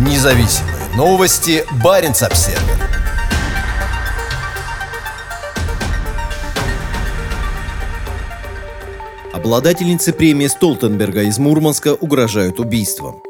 Независимые новости. Барин обсерва Обладательнице премии Столтенберга из Мурманска угрожают убийством.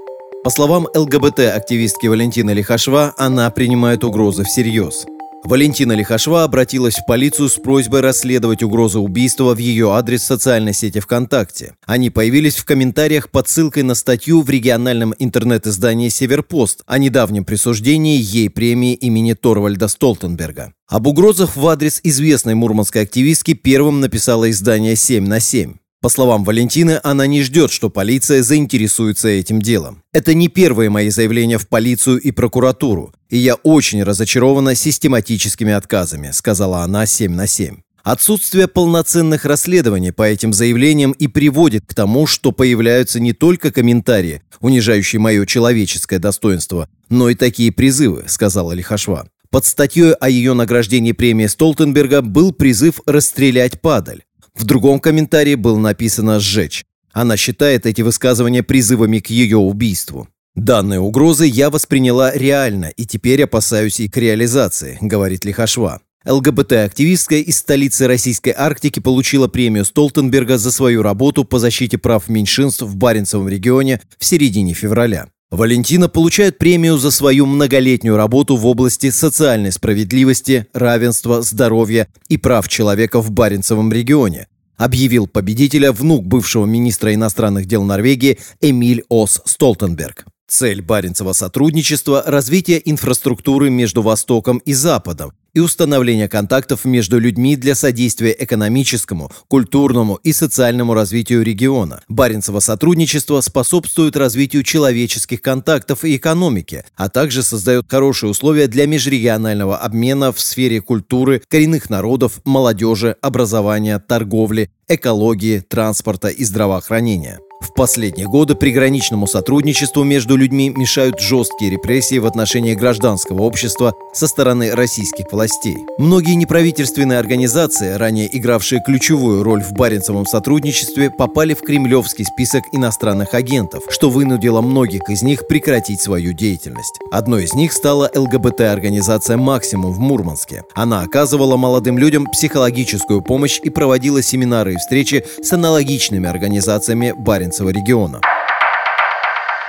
По словам ЛГБТ-активистки Валентины Лихашва, она принимает угрозы всерьез. Валентина Лихашва обратилась в полицию с просьбой расследовать угрозу убийства в ее адрес в социальной сети ВКонтакте. Они появились в комментариях под ссылкой на статью в региональном интернет-издании «Северпост» о недавнем присуждении ей премии имени Торвальда Столтенберга. Об угрозах в адрес известной мурманской активистки первым написало издание «7 на 7». По словам Валентины, она не ждет, что полиция заинтересуется этим делом. Это не первые мои заявления в полицию и прокуратуру, и я очень разочарована систематическими отказами, сказала она 7 на 7. Отсутствие полноценных расследований по этим заявлениям и приводит к тому, что появляются не только комментарии, унижающие мое человеческое достоинство, но и такие призывы, сказала Лихашва. Под статьей о ее награждении премии Столтенберга был призыв расстрелять падаль. В другом комментарии было написано «сжечь». Она считает эти высказывания призывами к ее убийству. «Данные угрозы я восприняла реально и теперь опасаюсь их реализации», — говорит Лихашва. ЛГБТ-активистка из столицы Российской Арктики получила премию Столтенберга за свою работу по защите прав меньшинств в Баренцевом регионе в середине февраля. Валентина получает премию за свою многолетнюю работу в области социальной справедливости, равенства, здоровья и прав человека в Баренцевом регионе, объявил победителя внук бывшего министра иностранных дел Норвегии Эмиль Ос Столтенберг. Цель Баренцева сотрудничества – развитие инфраструктуры между Востоком и Западом и установление контактов между людьми для содействия экономическому, культурному и социальному развитию региона. Баренцево сотрудничество способствует развитию человеческих контактов и экономики, а также создает хорошие условия для межрегионального обмена в сфере культуры, коренных народов, молодежи, образования, торговли, экологии, транспорта и здравоохранения. В последние годы приграничному сотрудничеству между людьми мешают жесткие репрессии в отношении гражданского общества со стороны российских властей. Многие неправительственные организации, ранее игравшие ключевую роль в Баренцевом сотрудничестве, попали в кремлевский список иностранных агентов, что вынудило многих из них прекратить свою деятельность. Одной из них стала ЛГБТ-организация «Максимум» в Мурманске. Она оказывала молодым людям психологическую помощь и проводила семинары и встречи с аналогичными организациями Баренцева Баренцева региона.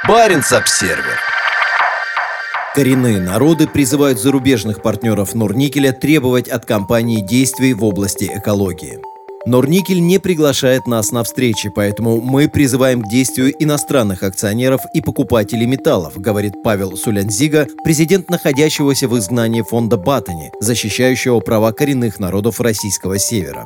Баренц-Обсервер Коренные народы призывают зарубежных партнеров Норникеля требовать от компании действий в области экологии. Норникель не приглашает нас на встречи, поэтому мы призываем к действию иностранных акционеров и покупателей металлов, говорит Павел Сулянзига, президент находящегося в изгнании фонда Батани, защищающего права коренных народов российского севера.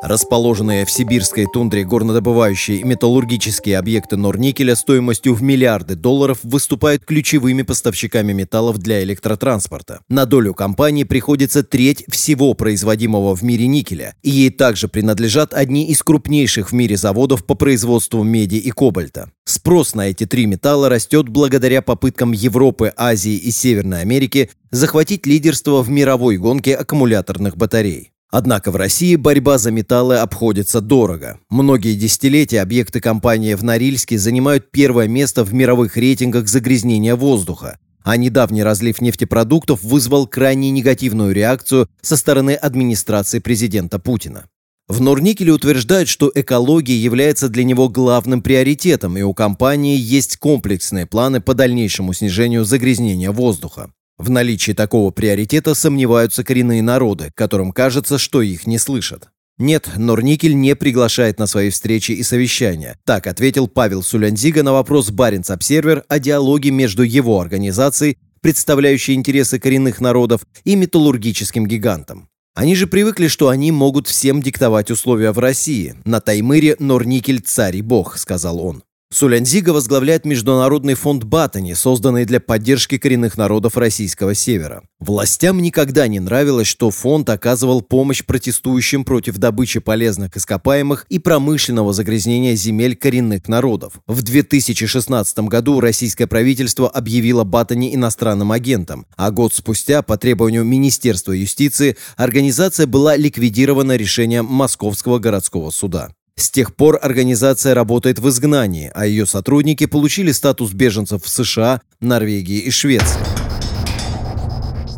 Расположенные в сибирской тундре горнодобывающие и металлургические объекты Норникеля стоимостью в миллиарды долларов выступают ключевыми поставщиками металлов для электротранспорта. На долю компании приходится треть всего производимого в мире никеля, и ей также принадлежат одни из крупнейших в мире заводов по производству меди и кобальта. Спрос на эти три металла растет благодаря попыткам Европы, Азии и Северной Америки захватить лидерство в мировой гонке аккумуляторных батарей. Однако в России борьба за металлы обходится дорого. Многие десятилетия объекты компании в Норильске занимают первое место в мировых рейтингах загрязнения воздуха, а недавний разлив нефтепродуктов вызвал крайне негативную реакцию со стороны администрации президента Путина. В Норникеле утверждают, что экология является для него главным приоритетом, и у компании есть комплексные планы по дальнейшему снижению загрязнения воздуха. В наличии такого приоритета сомневаются коренные народы, которым кажется, что их не слышат. Нет, Норникель не приглашает на свои встречи и совещания. Так ответил Павел Сулянзига на вопрос Баренц Обсервер о диалоге между его организацией, представляющей интересы коренных народов, и металлургическим гигантом. Они же привыкли, что они могут всем диктовать условия в России. На Таймыре Норникель царь и бог, сказал он. Сулянзига возглавляет Международный фонд Батани, созданный для поддержки коренных народов российского севера. Властям никогда не нравилось, что фонд оказывал помощь протестующим против добычи полезных ископаемых и промышленного загрязнения земель коренных народов. В 2016 году российское правительство объявило Батани иностранным агентом, а год спустя, по требованию Министерства юстиции, организация была ликвидирована решением Московского городского суда. С тех пор организация работает в изгнании, а ее сотрудники получили статус беженцев в США, Норвегии и Швеции.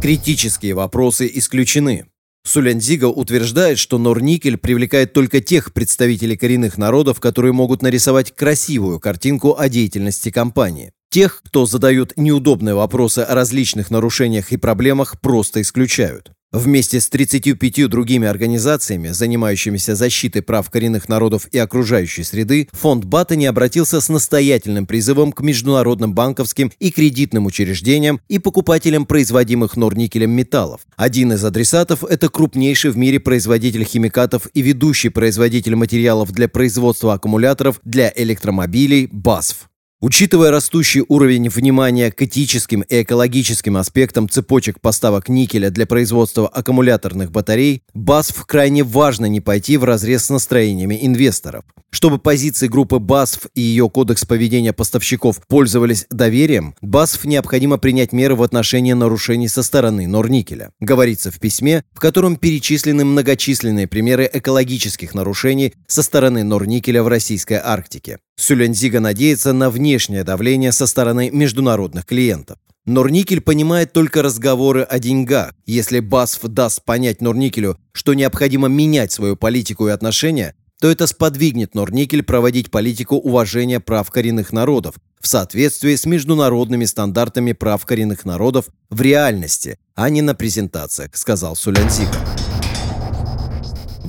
Критические вопросы исключены. Сулянзига утверждает, что Норникель привлекает только тех представителей коренных народов, которые могут нарисовать красивую картинку о деятельности компании. Тех, кто задают неудобные вопросы о различных нарушениях и проблемах, просто исключают. Вместе с 35 другими организациями, занимающимися защитой прав коренных народов и окружающей среды, фонд Баттани обратился с настоятельным призывом к международным банковским и кредитным учреждениям и покупателям производимых норникелем металлов. Один из адресатов – это крупнейший в мире производитель химикатов и ведущий производитель материалов для производства аккумуляторов для электромобилей BASF. Учитывая растущий уровень внимания к этическим и экологическим аспектам цепочек поставок никеля для производства аккумуляторных батарей, BASF крайне важно не пойти в разрез с настроениями инвесторов. Чтобы позиции группы BASF и ее кодекс поведения поставщиков пользовались доверием, BASF необходимо принять меры в отношении нарушений со стороны Норникеля. Говорится в письме, в котором перечислены многочисленные примеры экологических нарушений со стороны Норникеля в российской Арктике. Сюлензига надеется на внешнее давление со стороны международных клиентов. Норникель понимает только разговоры о деньгах. Если Басф даст понять Норникелю, что необходимо менять свою политику и отношения, то это сподвигнет Норникель проводить политику уважения прав коренных народов в соответствии с международными стандартами прав коренных народов в реальности, а не на презентациях, сказал Сулянзига.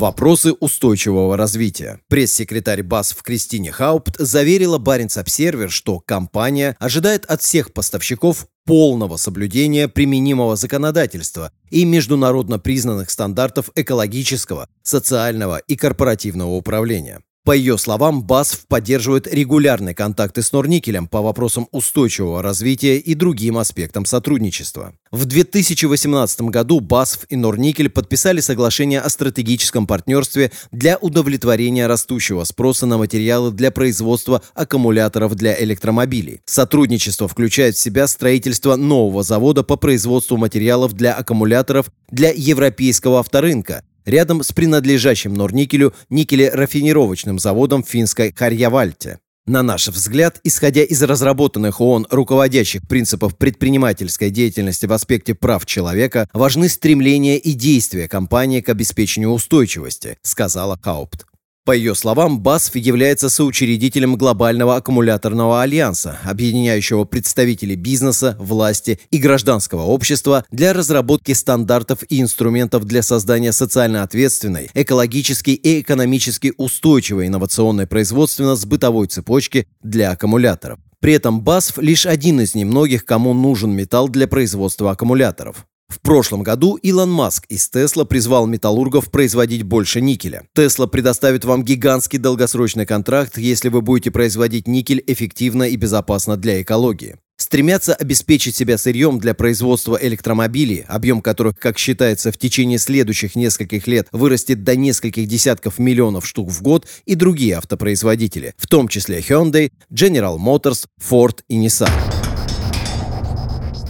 Вопросы устойчивого развития. Пресс-секретарь БАС в Кристине Хаупт заверила Баренц Обсервер, что компания ожидает от всех поставщиков полного соблюдения применимого законодательства и международно признанных стандартов экологического, социального и корпоративного управления. По ее словам, БАСФ поддерживает регулярные контакты с Норникелем по вопросам устойчивого развития и другим аспектам сотрудничества. В 2018 году БАСФ и Норникель подписали соглашение о стратегическом партнерстве для удовлетворения растущего спроса на материалы для производства аккумуляторов для электромобилей. Сотрудничество включает в себя строительство нового завода по производству материалов для аккумуляторов для европейского авторынка, рядом с принадлежащим Норникелю никелерафинировочным заводом финской Харьявальте. На наш взгляд, исходя из разработанных ООН руководящих принципов предпринимательской деятельности в аспекте прав человека, важны стремления и действия компании к обеспечению устойчивости, сказала Хаупт. По ее словам, БАСФ является соучредителем глобального аккумуляторного альянса, объединяющего представителей бизнеса, власти и гражданского общества для разработки стандартов и инструментов для создания социально ответственной, экологически и экономически устойчивой инновационной производственно-сбытовой цепочки для аккумуляторов. При этом БАСФ лишь один из немногих, кому нужен металл для производства аккумуляторов. В прошлом году Илон Маск из Тесла призвал металлургов производить больше никеля. Тесла предоставит вам гигантский долгосрочный контракт, если вы будете производить никель эффективно и безопасно для экологии. Стремятся обеспечить себя сырьем для производства электромобилей, объем которых, как считается, в течение следующих нескольких лет вырастет до нескольких десятков миллионов штук в год и другие автопроизводители, в том числе Hyundai, General Motors, Ford и Nissan.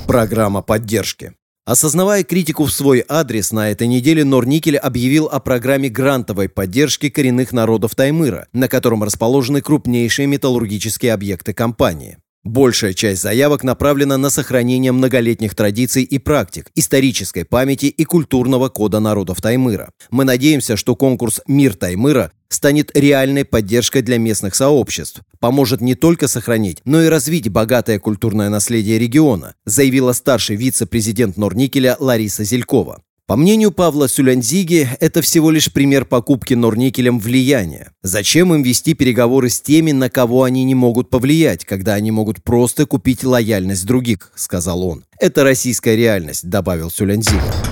Программа поддержки. Осознавая критику в свой адрес, на этой неделе Норникель объявил о программе грантовой поддержки коренных народов Таймыра, на котором расположены крупнейшие металлургические объекты компании. Большая часть заявок направлена на сохранение многолетних традиций и практик, исторической памяти и культурного кода народов Таймыра. Мы надеемся, что конкурс «Мир Таймыра» станет реальной поддержкой для местных сообществ, поможет не только сохранить, но и развить богатое культурное наследие региона, заявила старший вице-президент Норникеля Лариса Зелькова. По мнению Павла Сюлянзиги, это всего лишь пример покупки Норникелем влияния. Зачем им вести переговоры с теми, на кого они не могут повлиять, когда они могут просто купить лояльность других, сказал он. Это российская реальность, добавил Сюлянзига.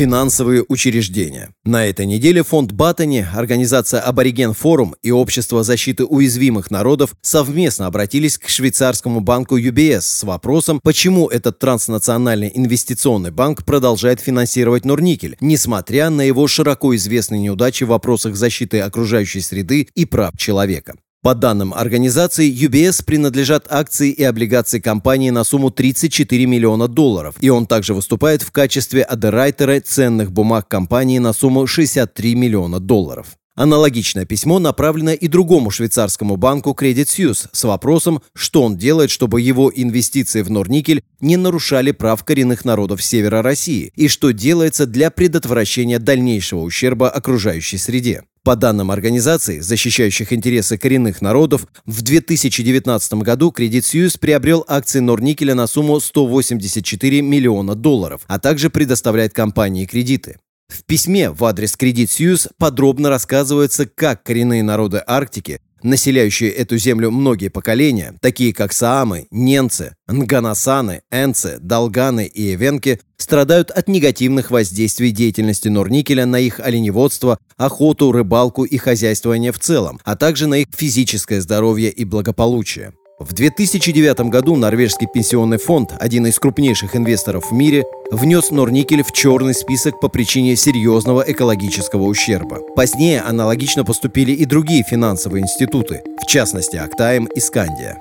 Финансовые учреждения. На этой неделе фонд Баттани, организация Абориген Форум и Общество защиты уязвимых народов совместно обратились к швейцарскому банку UBS с вопросом, почему этот транснациональный инвестиционный банк продолжает финансировать Норникель, несмотря на его широко известные неудачи в вопросах защиты окружающей среды и прав человека. По данным организации, UBS принадлежат акции и облигации компании на сумму 34 миллиона долларов, и он также выступает в качестве адерайтера ценных бумаг компании на сумму 63 миллиона долларов. Аналогичное письмо направлено и другому швейцарскому банку Credit Suisse с вопросом, что он делает, чтобы его инвестиции в Норникель не нарушали прав коренных народов севера России и что делается для предотвращения дальнейшего ущерба окружающей среде. По данным организаций, защищающих интересы коренных народов, в 2019 году Credit Suisse приобрел акции Норникеля на сумму 184 миллиона долларов, а также предоставляет компании кредиты. В письме в адрес Credit Suisse подробно рассказывается, как коренные народы Арктики, населяющие эту землю многие поколения, такие как Саамы, Ненцы, Нганасаны, Энцы, Долганы и Эвенки, страдают от негативных воздействий деятельности Норникеля на их оленеводство, охоту, рыбалку и хозяйствование в целом, а также на их физическое здоровье и благополучие. В 2009 году норвежский пенсионный фонд, один из крупнейших инвесторов в мире, внес Норникель в черный список по причине серьезного экологического ущерба. Позднее аналогично поступили и другие финансовые институты, в частности Актаем и Скандия.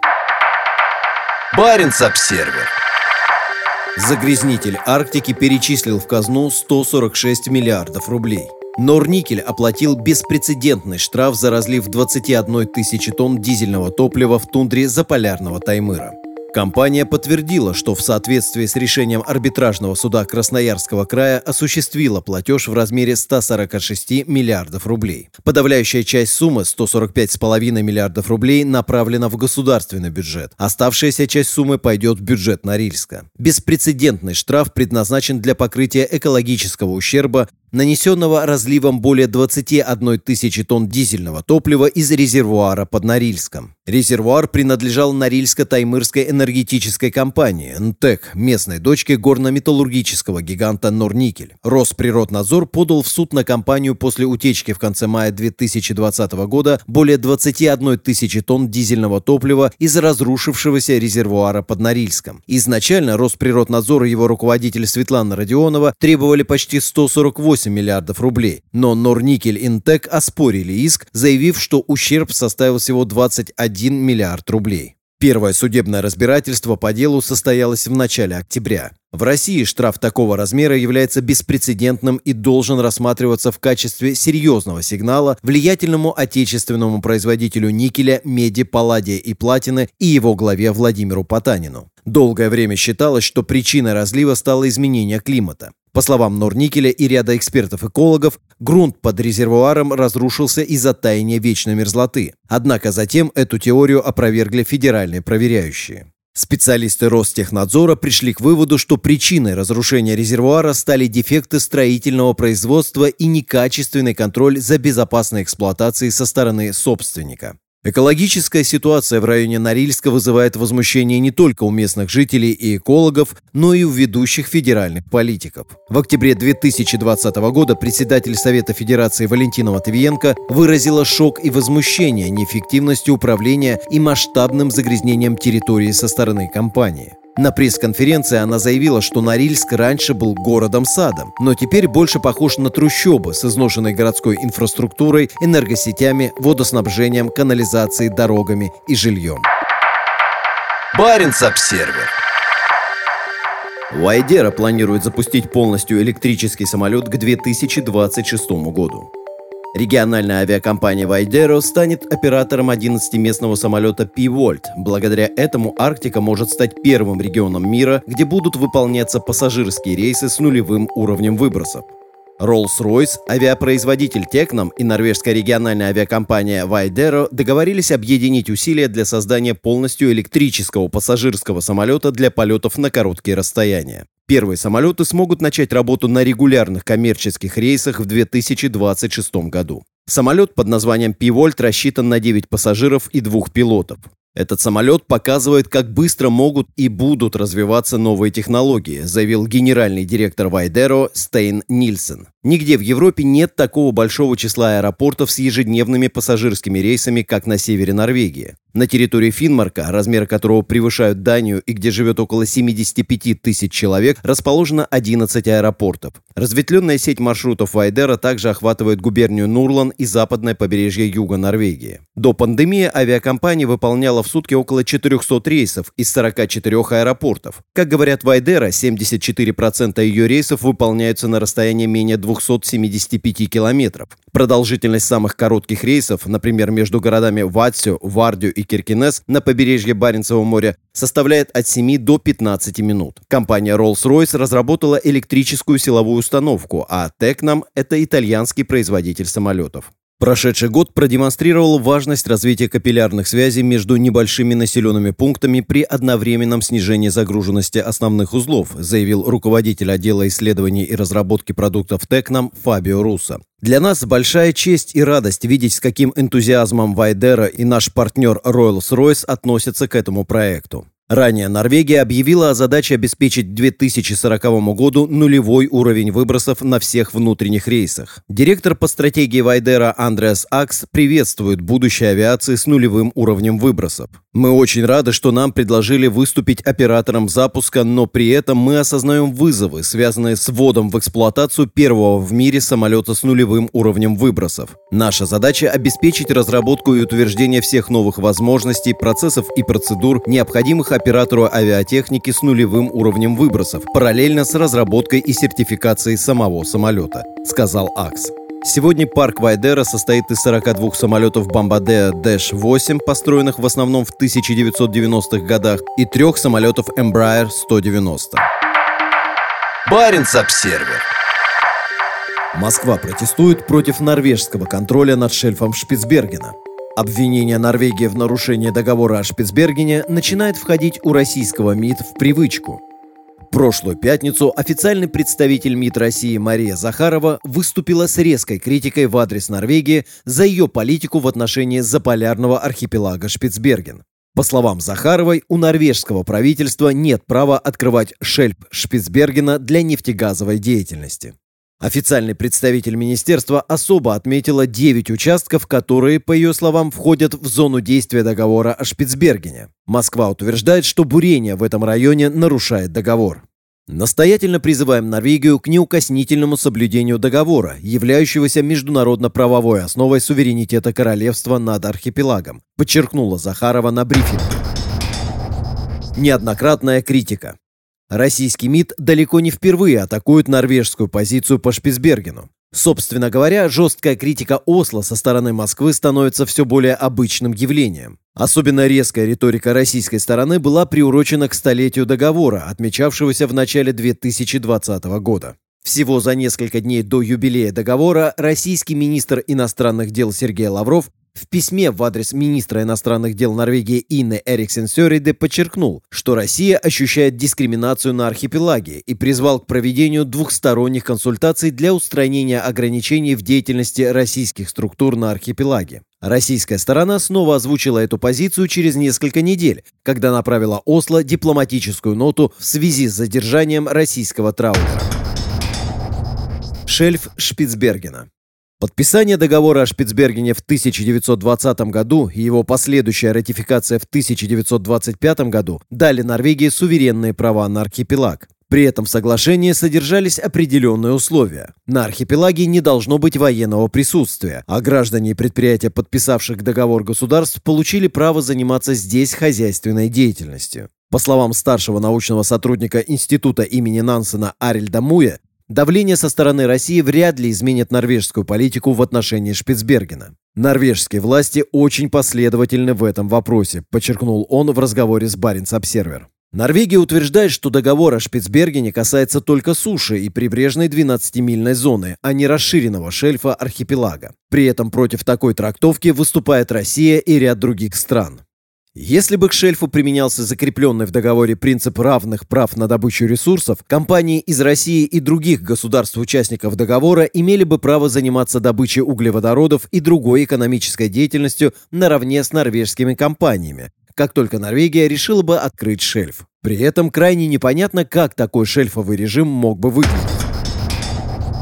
Баренц-Обсервер Загрязнитель Арктики перечислил в казну 146 миллиардов рублей. Норникель оплатил беспрецедентный штраф за разлив 21 тысячи тонн дизельного топлива в тундре Заполярного Таймыра. Компания подтвердила, что в соответствии с решением арбитражного суда Красноярского края осуществила платеж в размере 146 миллиардов рублей. Подавляющая часть суммы, 145,5 миллиардов рублей, направлена в государственный бюджет. Оставшаяся часть суммы пойдет в бюджет Норильска. Беспрецедентный штраф предназначен для покрытия экологического ущерба, нанесенного разливом более 21 тысячи тонн дизельного топлива из резервуара под Норильском. Резервуар принадлежал Норильско-Таймырской энергетической компании «НТЭК», местной дочке горно-металлургического гиганта «Норникель». Росприроднадзор подал в суд на компанию после утечки в конце мая 2020 года более 21 тысячи тонн дизельного топлива из разрушившегося резервуара под Норильском. Изначально Росприроднадзор и его руководитель Светлана Родионова требовали почти 148 8 миллиардов рублей, но Норникель Интек оспорили иск, заявив, что ущерб составил всего 21 миллиард рублей. Первое судебное разбирательство по делу состоялось в начале октября. В России штраф такого размера является беспрецедентным и должен рассматриваться в качестве серьезного сигнала влиятельному отечественному производителю никеля, меди, палладия и платины и его главе Владимиру Потанину. Долгое время считалось, что причиной разлива стало изменение климата. По словам Норникеля и ряда экспертов-экологов, грунт под резервуаром разрушился из-за таяния вечной мерзлоты. Однако затем эту теорию опровергли федеральные проверяющие. Специалисты Ростехнадзора пришли к выводу, что причиной разрушения резервуара стали дефекты строительного производства и некачественный контроль за безопасной эксплуатацией со стороны собственника. Экологическая ситуация в районе Норильска вызывает возмущение не только у местных жителей и экологов, но и у ведущих федеральных политиков. В октябре 2020 года председатель Совета Федерации Валентина Матвиенко выразила шок и возмущение неэффективностью управления и масштабным загрязнением территории со стороны компании. На пресс-конференции она заявила, что Норильск раньше был городом-садом, но теперь больше похож на трущобы с изношенной городской инфраструктурой, энергосетями, водоснабжением, канализацией, дорогами и жильем. Баренц-Обсервер Вайдера планирует запустить полностью электрический самолет к 2026 году. Региональная авиакомпания Вайдеро станет оператором 11-местного самолета P-Volt. Благодаря этому Арктика может стать первым регионом мира, где будут выполняться пассажирские рейсы с нулевым уровнем выбросов. Rolls-Royce, авиапроизводитель Tecnam и норвежская региональная авиакомпания Вайдеро договорились объединить усилия для создания полностью электрического пассажирского самолета для полетов на короткие расстояния. Первые самолеты смогут начать работу на регулярных коммерческих рейсах в 2026 году. Самолет под названием P-Volt рассчитан на 9 пассажиров и двух пилотов. Этот самолет показывает, как быстро могут и будут развиваться новые технологии, заявил генеральный директор Вайдеро Стейн Нильсен. Нигде в Европе нет такого большого числа аэропортов с ежедневными пассажирскими рейсами, как на севере Норвегии. На территории Финмарка, размеры которого превышают Данию и где живет около 75 тысяч человек, расположено 11 аэропортов. Разветвленная сеть маршрутов Вайдера также охватывает губернию Нурлан и западное побережье юга Норвегии. До пандемии авиакомпания выполняла в сутки около 400 рейсов из 44 аэропортов. Как говорят Вайдера, 74% ее рейсов выполняются на расстоянии менее 275 километров. Продолжительность самых коротких рейсов, например, между городами Ватсю, Вардю и Киркинес на побережье Баренцева моря, составляет от 7 до 15 минут. Компания Rolls-Royce разработала электрическую силовую установку, а Tecnam – это итальянский производитель самолетов. Прошедший год продемонстрировал важность развития капиллярных связей между небольшими населенными пунктами при одновременном снижении загруженности основных узлов, заявил руководитель отдела исследований и разработки продуктов Текнам Фабио Руссо. Для нас большая честь и радость видеть, с каким энтузиазмом Вайдера и наш партнер Rolls-Royce относятся к этому проекту. Ранее Норвегия объявила о задаче обеспечить к 2040 году нулевой уровень выбросов на всех внутренних рейсах. Директор по стратегии Вайдера Андреас Акс приветствует будущее авиации с нулевым уровнем выбросов. Мы очень рады, что нам предложили выступить оператором запуска, но при этом мы осознаем вызовы, связанные с вводом в эксплуатацию первого в мире самолета с нулевым уровнем выбросов. Наша задача – обеспечить разработку и утверждение всех новых возможностей, процессов и процедур, необходимых оператору авиатехники с нулевым уровнем выбросов, параллельно с разработкой и сертификацией самого самолета, сказал АКС. Сегодня парк Вайдера состоит из 42 самолетов Бомбардея Dash-8, построенных в основном в 1990-х годах, и трех самолетов Embraer 190. Баренц-Обсервер Москва протестует против норвежского контроля над шельфом Шпицбергена. Обвинение Норвегии в нарушении договора о Шпицбергене начинает входить у российского МИД в привычку. Прошлую пятницу официальный представитель МИД России Мария Захарова выступила с резкой критикой в адрес Норвегии за ее политику в отношении заполярного архипелага Шпицберген. По словам Захаровой, у норвежского правительства нет права открывать шельф Шпицбергена для нефтегазовой деятельности. Официальный представитель министерства особо отметила 9 участков, которые, по ее словам, входят в зону действия договора о Шпицбергене. Москва утверждает, что бурение в этом районе нарушает договор. Настоятельно призываем Норвегию к неукоснительному соблюдению договора, являющегося международно-правовой основой суверенитета королевства над архипелагом, подчеркнула Захарова на брифинге. Неоднократная критика. Российский МИД далеко не впервые атакует норвежскую позицию по Шпицбергену. Собственно говоря, жесткая критика Осло со стороны Москвы становится все более обычным явлением. Особенно резкая риторика российской стороны была приурочена к столетию договора, отмечавшегося в начале 2020 года. Всего за несколько дней до юбилея договора российский министр иностранных дел Сергей Лавров в письме в адрес министра иностранных дел Норвегии Инны Эриксен Сёриде подчеркнул, что Россия ощущает дискриминацию на архипелаге и призвал к проведению двухсторонних консультаций для устранения ограничений в деятельности российских структур на архипелаге. Российская сторона снова озвучила эту позицию через несколько недель, когда направила Осло дипломатическую ноту в связи с задержанием российского траулера. Шельф Шпицбергена Подписание договора о Шпицбергене в 1920 году и его последующая ратификация в 1925 году дали Норвегии суверенные права на архипелаг. При этом в соглашении содержались определенные условия. На архипелаге не должно быть военного присутствия, а граждане и предприятия, подписавших договор государств, получили право заниматься здесь хозяйственной деятельностью. По словам старшего научного сотрудника Института имени Нансена Арильда Муя, Давление со стороны России вряд ли изменит норвежскую политику в отношении Шпицбергена. Норвежские власти очень последовательны в этом вопросе, подчеркнул он в разговоре с Баренц Обсервер. Норвегия утверждает, что договор о Шпицбергене касается только суши и прибрежной 12-мильной зоны, а не расширенного шельфа архипелага. При этом против такой трактовки выступает Россия и ряд других стран. Если бы к шельфу применялся закрепленный в договоре принцип равных прав на добычу ресурсов, компании из России и других государств-участников договора имели бы право заниматься добычей углеводородов и другой экономической деятельностью наравне с норвежскими компаниями, как только Норвегия решила бы открыть шельф. При этом крайне непонятно, как такой шельфовый режим мог бы выглядеть.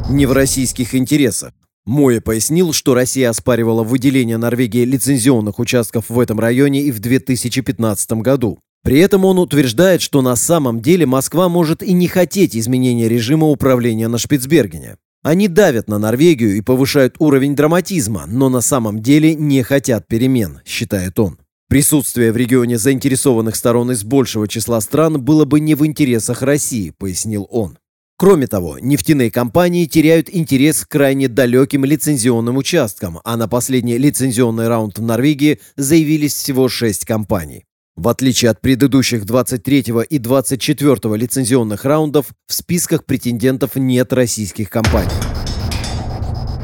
Не в российских интересах. Моя пояснил, что Россия оспаривала выделение Норвегии лицензионных участков в этом районе и в 2015 году. При этом он утверждает, что на самом деле Москва может и не хотеть изменения режима управления на Шпицбергене. Они давят на Норвегию и повышают уровень драматизма, но на самом деле не хотят перемен, считает он. Присутствие в регионе заинтересованных сторон из большего числа стран было бы не в интересах России, пояснил он. Кроме того, нефтяные компании теряют интерес к крайне далеким лицензионным участкам, а на последний лицензионный раунд в Норвегии заявились всего 6 компаний. В отличие от предыдущих 23 и 24 лицензионных раундов, в списках претендентов нет российских компаний.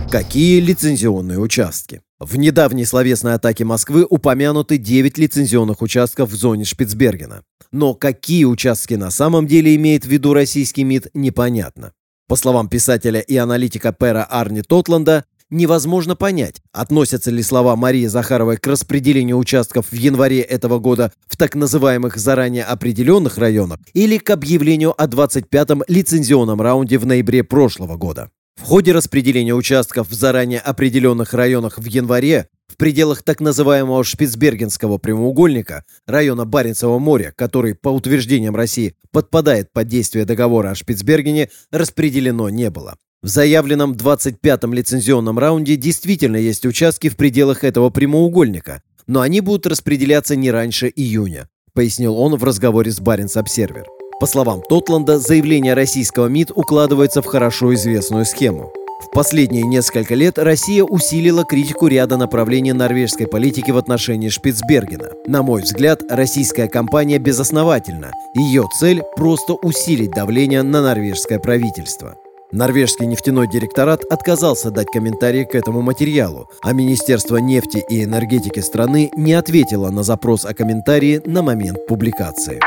Какие лицензионные участки? В недавней словесной атаке Москвы упомянуты 9 лицензионных участков в зоне Шпицбергена. Но какие участки на самом деле имеет в виду российский МИД, непонятно. По словам писателя и аналитика Пера Арни Тотланда, невозможно понять, относятся ли слова Марии Захаровой к распределению участков в январе этого года в так называемых заранее определенных районах или к объявлению о 25-м лицензионном раунде в ноябре прошлого года. В ходе распределения участков в заранее определенных районах в январе в пределах так называемого Шпицбергенского прямоугольника, района Баренцева моря, который, по утверждениям России, подпадает под действие договора о Шпицбергене, распределено не было. В заявленном 25-м лицензионном раунде действительно есть участки в пределах этого прямоугольника, но они будут распределяться не раньше июня, пояснил он в разговоре с Баренц Обсервер. По словам Тотланда, заявление российского МИД укладывается в хорошо известную схему. В последние несколько лет Россия усилила критику ряда направлений норвежской политики в отношении Шпицбергена. На мой взгляд, российская кампания безосновательна. Ее цель – просто усилить давление на норвежское правительство. Норвежский нефтяной директорат отказался дать комментарии к этому материалу, а Министерство нефти и энергетики страны не ответило на запрос о комментарии на момент публикации.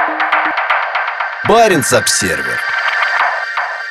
Баренц-Обсервер.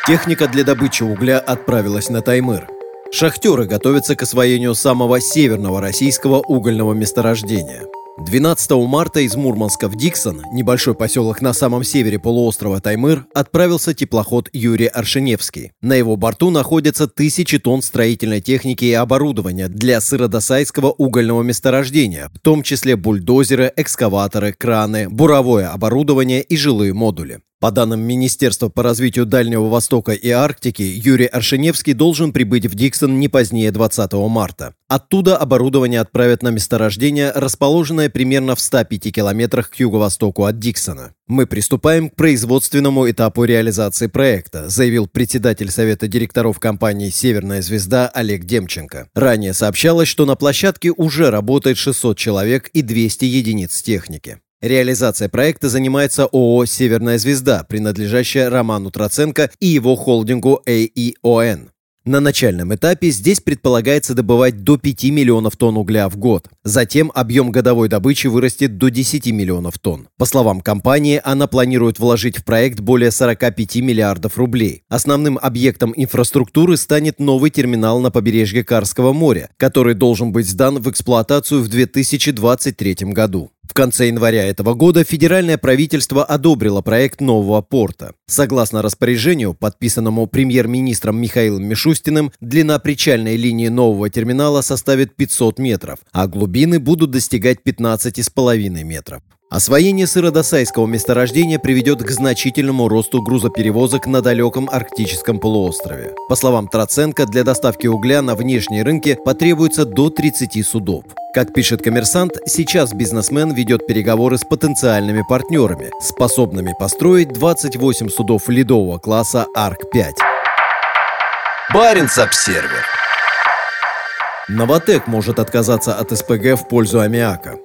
Техника для добычи угля отправилась на Таймыр. Шахтеры готовятся к освоению самого северного российского угольного месторождения – 12 марта из Мурманска в Диксон, небольшой поселок на самом севере полуострова Таймыр, отправился теплоход Юрий Аршиневский. На его борту находятся тысячи тонн строительной техники и оборудования для сыродосайского угольного месторождения, в том числе бульдозеры, экскаваторы, краны, буровое оборудование и жилые модули. По данным Министерства по развитию Дальнего Востока и Арктики, Юрий Аршиневский должен прибыть в Диксон не позднее 20 марта. Оттуда оборудование отправят на месторождение, расположенное примерно в 105 километрах к юго-востоку от Диксона. «Мы приступаем к производственному этапу реализации проекта», заявил председатель Совета директоров компании «Северная звезда» Олег Демченко. Ранее сообщалось, что на площадке уже работает 600 человек и 200 единиц техники. Реализация проекта занимается ООО «Северная звезда», принадлежащая Роману Троценко и его холдингу AEON. На начальном этапе здесь предполагается добывать до 5 миллионов тонн угля в год. Затем объем годовой добычи вырастет до 10 миллионов тонн. По словам компании, она планирует вложить в проект более 45 миллиардов рублей. Основным объектом инфраструктуры станет новый терминал на побережье Карского моря, который должен быть сдан в эксплуатацию в 2023 году. В конце января этого года федеральное правительство одобрило проект нового порта. Согласно распоряжению, подписанному премьер-министром Михаилом Мишустиным, длина причальной линии нового терминала составит 500 метров, а глубины будут достигать 15,5 метров. Освоение сыродосайского месторождения приведет к значительному росту грузоперевозок на далеком арктическом полуострове. По словам Троценко, для доставки угля на внешние рынки потребуется до 30 судов. Как пишет коммерсант, сейчас бизнесмен ведет переговоры с потенциальными партнерами, способными построить 28 судов ледового класса Арк-5. Баренц-Обсервер. Новотек может отказаться от СПГ в пользу аммиака.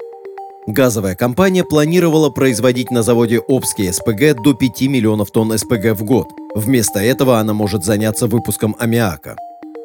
Газовая компания планировала производить на заводе Обский СПГ до 5 миллионов тонн СПГ в год. Вместо этого она может заняться выпуском аммиака.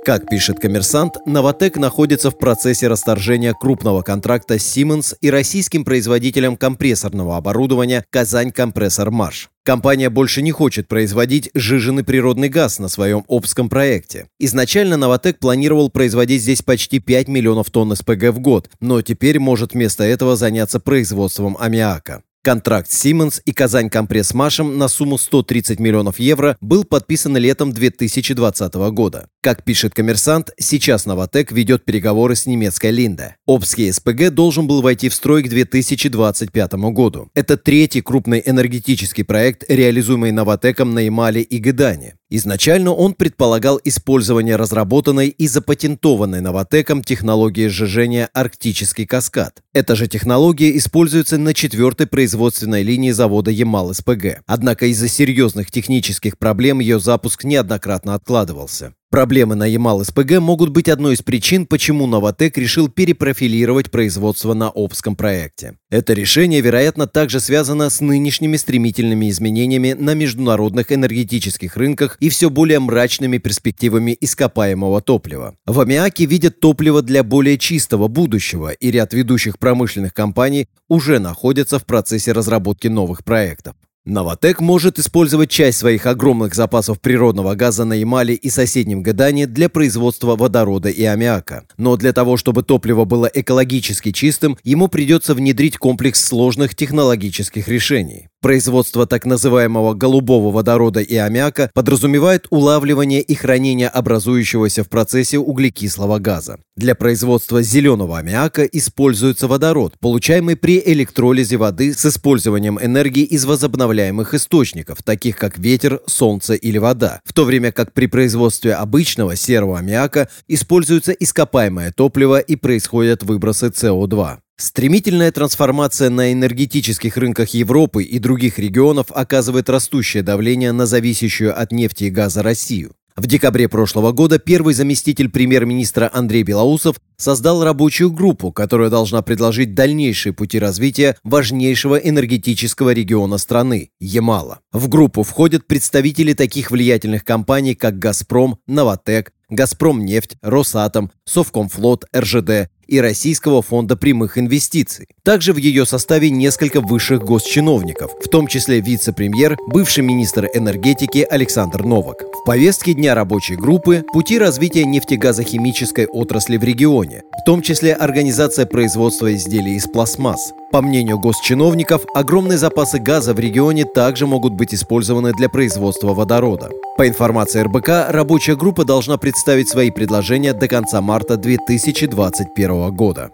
Как пишет коммерсант, Новотек находится в процессе расторжения крупного контракта с Siemens и российским производителем компрессорного оборудования «Казань Компрессор Марш». Компания больше не хочет производить жиженый природный газ на своем Обском проекте. Изначально Новотек планировал производить здесь почти 5 миллионов тонн СПГ в год, но теперь может вместо этого заняться производством аммиака. Контракт Siemens и Казань Компресс Машем на сумму 130 миллионов евро был подписан летом 2020 года. Как пишет коммерсант, сейчас Новотек ведет переговоры с немецкой Линде. Обский СПГ должен был войти в строй к 2025 году. Это третий крупный энергетический проект, реализуемый Новотеком на Ямале и Гедане. Изначально он предполагал использование разработанной и запатентованной Новотеком технологии сжижения «Арктический каскад». Эта же технология используется на четвертой производственной линии завода Ямал-СПГ. Однако из-за серьезных технических проблем ее запуск неоднократно откладывался. Проблемы на Ямал-СПГ могут быть одной из причин, почему Новотек решил перепрофилировать производство на Обском проекте. Это решение, вероятно, также связано с нынешними стремительными изменениями на международных энергетических рынках и все более мрачными перспективами ископаемого топлива. В аммиаке видят топливо для более чистого будущего, и ряд ведущих промышленных компаний уже находятся в процессе разработки новых проектов. Новотек может использовать часть своих огромных запасов природного газа на Ямале и соседнем Гадане для производства водорода и аммиака. Но для того, чтобы топливо было экологически чистым, ему придется внедрить комплекс сложных технологических решений. Производство так называемого голубого водорода и аммиака подразумевает улавливание и хранение образующегося в процессе углекислого газа. Для производства зеленого аммиака используется водород, получаемый при электролизе воды с использованием энергии из возобновляемых источников, таких как ветер, солнце или вода, в то время как при производстве обычного серого аммиака используется ископаемое топливо и происходят выбросы СО2. Стремительная трансформация на энергетических рынках Европы и других регионов оказывает растущее давление на зависящую от нефти и газа Россию. В декабре прошлого года первый заместитель премьер-министра Андрей Белоусов создал рабочую группу, которая должна предложить дальнейшие пути развития важнейшего энергетического региона страны – Ямала. В группу входят представители таких влиятельных компаний, как «Газпром», «Новотек», «Газпромнефть», «Росатом», «Совкомфлот», «РЖД», и Российского фонда прямых инвестиций. Также в ее составе несколько высших госчиновников, в том числе вице-премьер, бывший министр энергетики Александр Новак. В повестке дня рабочей группы пути развития нефтегазохимической отрасли в регионе, в том числе организация производства изделий из пластмасс. По мнению госчиновников, огромные запасы газа в регионе также могут быть использованы для производства водорода. По информации РБК, рабочая группа должна представить свои предложения до конца марта 2021 года.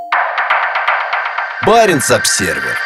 Баренц-Обсервер.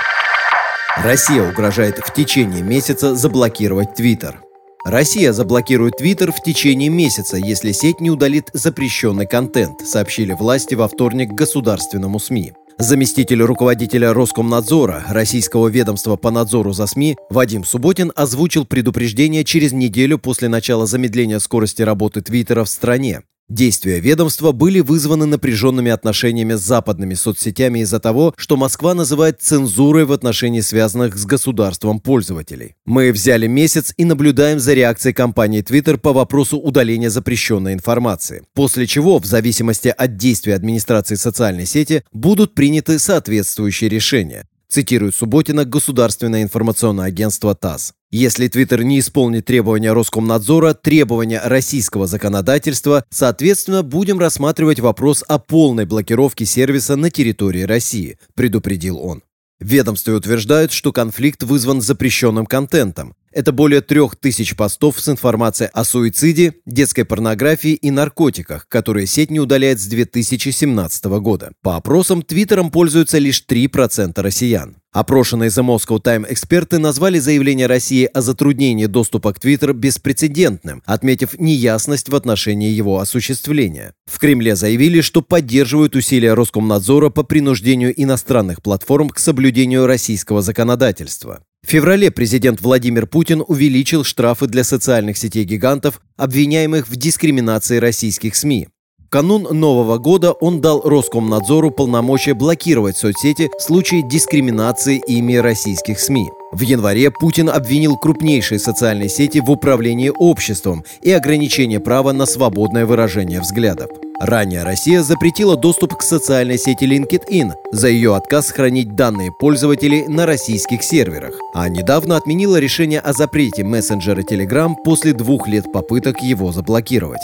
Россия угрожает в течение месяца заблокировать Твиттер. Россия заблокирует Твиттер в течение месяца, если сеть не удалит запрещенный контент, сообщили власти во вторник государственному СМИ. Заместитель руководителя Роскомнадзора, российского ведомства по надзору за СМИ, Вадим Субботин озвучил предупреждение через неделю после начала замедления скорости работы Твиттера в стране. Действия ведомства были вызваны напряженными отношениями с западными соцсетями из-за того, что Москва называет цензурой в отношении связанных с государством пользователей. Мы взяли месяц и наблюдаем за реакцией компании Twitter по вопросу удаления запрещенной информации. После чего, в зависимости от действий администрации социальной сети, будут приняты соответствующие решения цитирует Субботина Государственное информационное агентство ТАСС. Если Твиттер не исполнит требования Роскомнадзора, требования российского законодательства, соответственно, будем рассматривать вопрос о полной блокировке сервиса на территории России, предупредил он. Ведомстве утверждают, что конфликт вызван запрещенным контентом. Это более трех тысяч постов с информацией о суициде, детской порнографии и наркотиках, которые сеть не удаляет с 2017 года. По опросам, Твиттером пользуются лишь 3% россиян. Опрошенные The Moscow Time эксперты назвали заявление России о затруднении доступа к Твиттер беспрецедентным, отметив неясность в отношении его осуществления. В Кремле заявили, что поддерживают усилия Роскомнадзора по принуждению иностранных платформ к соблюдению российского законодательства. В феврале президент Владимир Путин увеличил штрафы для социальных сетей гигантов, обвиняемых в дискриминации российских СМИ. Канун Нового года он дал Роскомнадзору полномочия блокировать соцсети в случае дискриминации ими российских СМИ. В январе Путин обвинил крупнейшие социальные сети в управлении обществом и ограничении права на свободное выражение взглядов. Ранее Россия запретила доступ к социальной сети LinkedIn за ее отказ хранить данные пользователей на российских серверах, а недавно отменила решение о запрете мессенджера Telegram после двух лет попыток его заблокировать.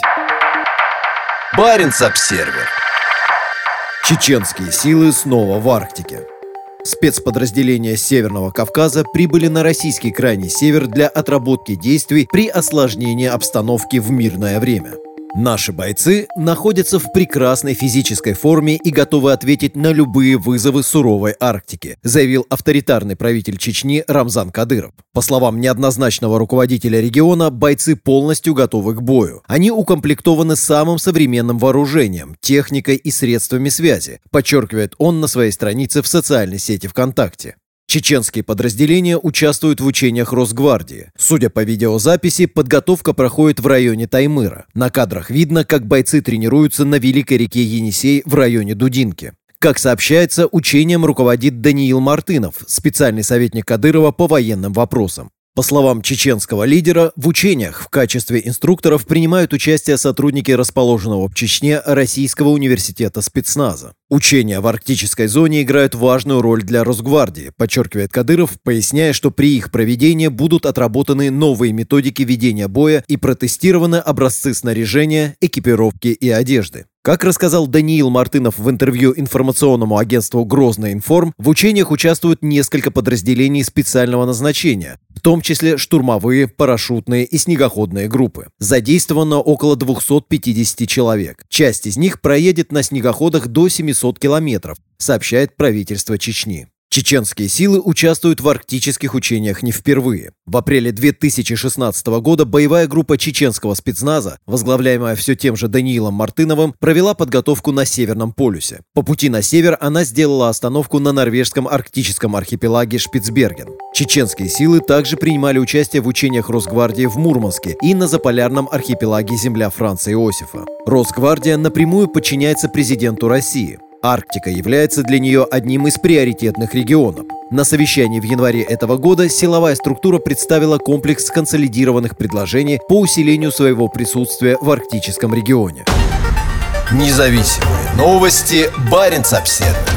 Баренц-Обсервер. Чеченские силы снова в Арктике. Спецподразделения Северного Кавказа прибыли на российский крайний север для отработки действий при осложнении обстановки в мирное время. Наши бойцы находятся в прекрасной физической форме и готовы ответить на любые вызовы суровой Арктики, заявил авторитарный правитель Чечни Рамзан Кадыров. По словам неоднозначного руководителя региона, бойцы полностью готовы к бою. Они укомплектованы самым современным вооружением, техникой и средствами связи, подчеркивает он на своей странице в социальной сети ВКонтакте. Чеченские подразделения участвуют в учениях Росгвардии. Судя по видеозаписи, подготовка проходит в районе Таймыра. На кадрах видно, как бойцы тренируются на Великой реке Енисей в районе Дудинки. Как сообщается, учением руководит Даниил Мартынов, специальный советник Кадырова по военным вопросам. По словам чеченского лидера, в учениях в качестве инструкторов принимают участие сотрудники расположенного в Чечне Российского университета спецназа. Учения в арктической зоне играют важную роль для Росгвардии, подчеркивает Кадыров, поясняя, что при их проведении будут отработаны новые методики ведения боя и протестированы образцы снаряжения, экипировки и одежды. Как рассказал Даниил Мартынов в интервью информационному агентству «Грозный информ», в учениях участвуют несколько подразделений специального назначения, в том числе штурмовые, парашютные и снегоходные группы. Задействовано около 250 человек. Часть из них проедет на снегоходах до 700 километров, сообщает правительство Чечни. Чеченские силы участвуют в арктических учениях не впервые. В апреле 2016 года боевая группа чеченского спецназа, возглавляемая все тем же Даниилом Мартыновым, провела подготовку на Северном полюсе. По пути на север она сделала остановку на норвежском арктическом архипелаге Шпицберген. Чеченские силы также принимали участие в учениях Росгвардии в Мурманске и на заполярном архипелаге земля Франца Иосифа. Росгвардия напрямую подчиняется президенту России. Арктика является для нее одним из приоритетных регионов. На совещании в январе этого года силовая структура представила комплекс консолидированных предложений по усилению своего присутствия в арктическом регионе. Независимые новости. Барин обседный.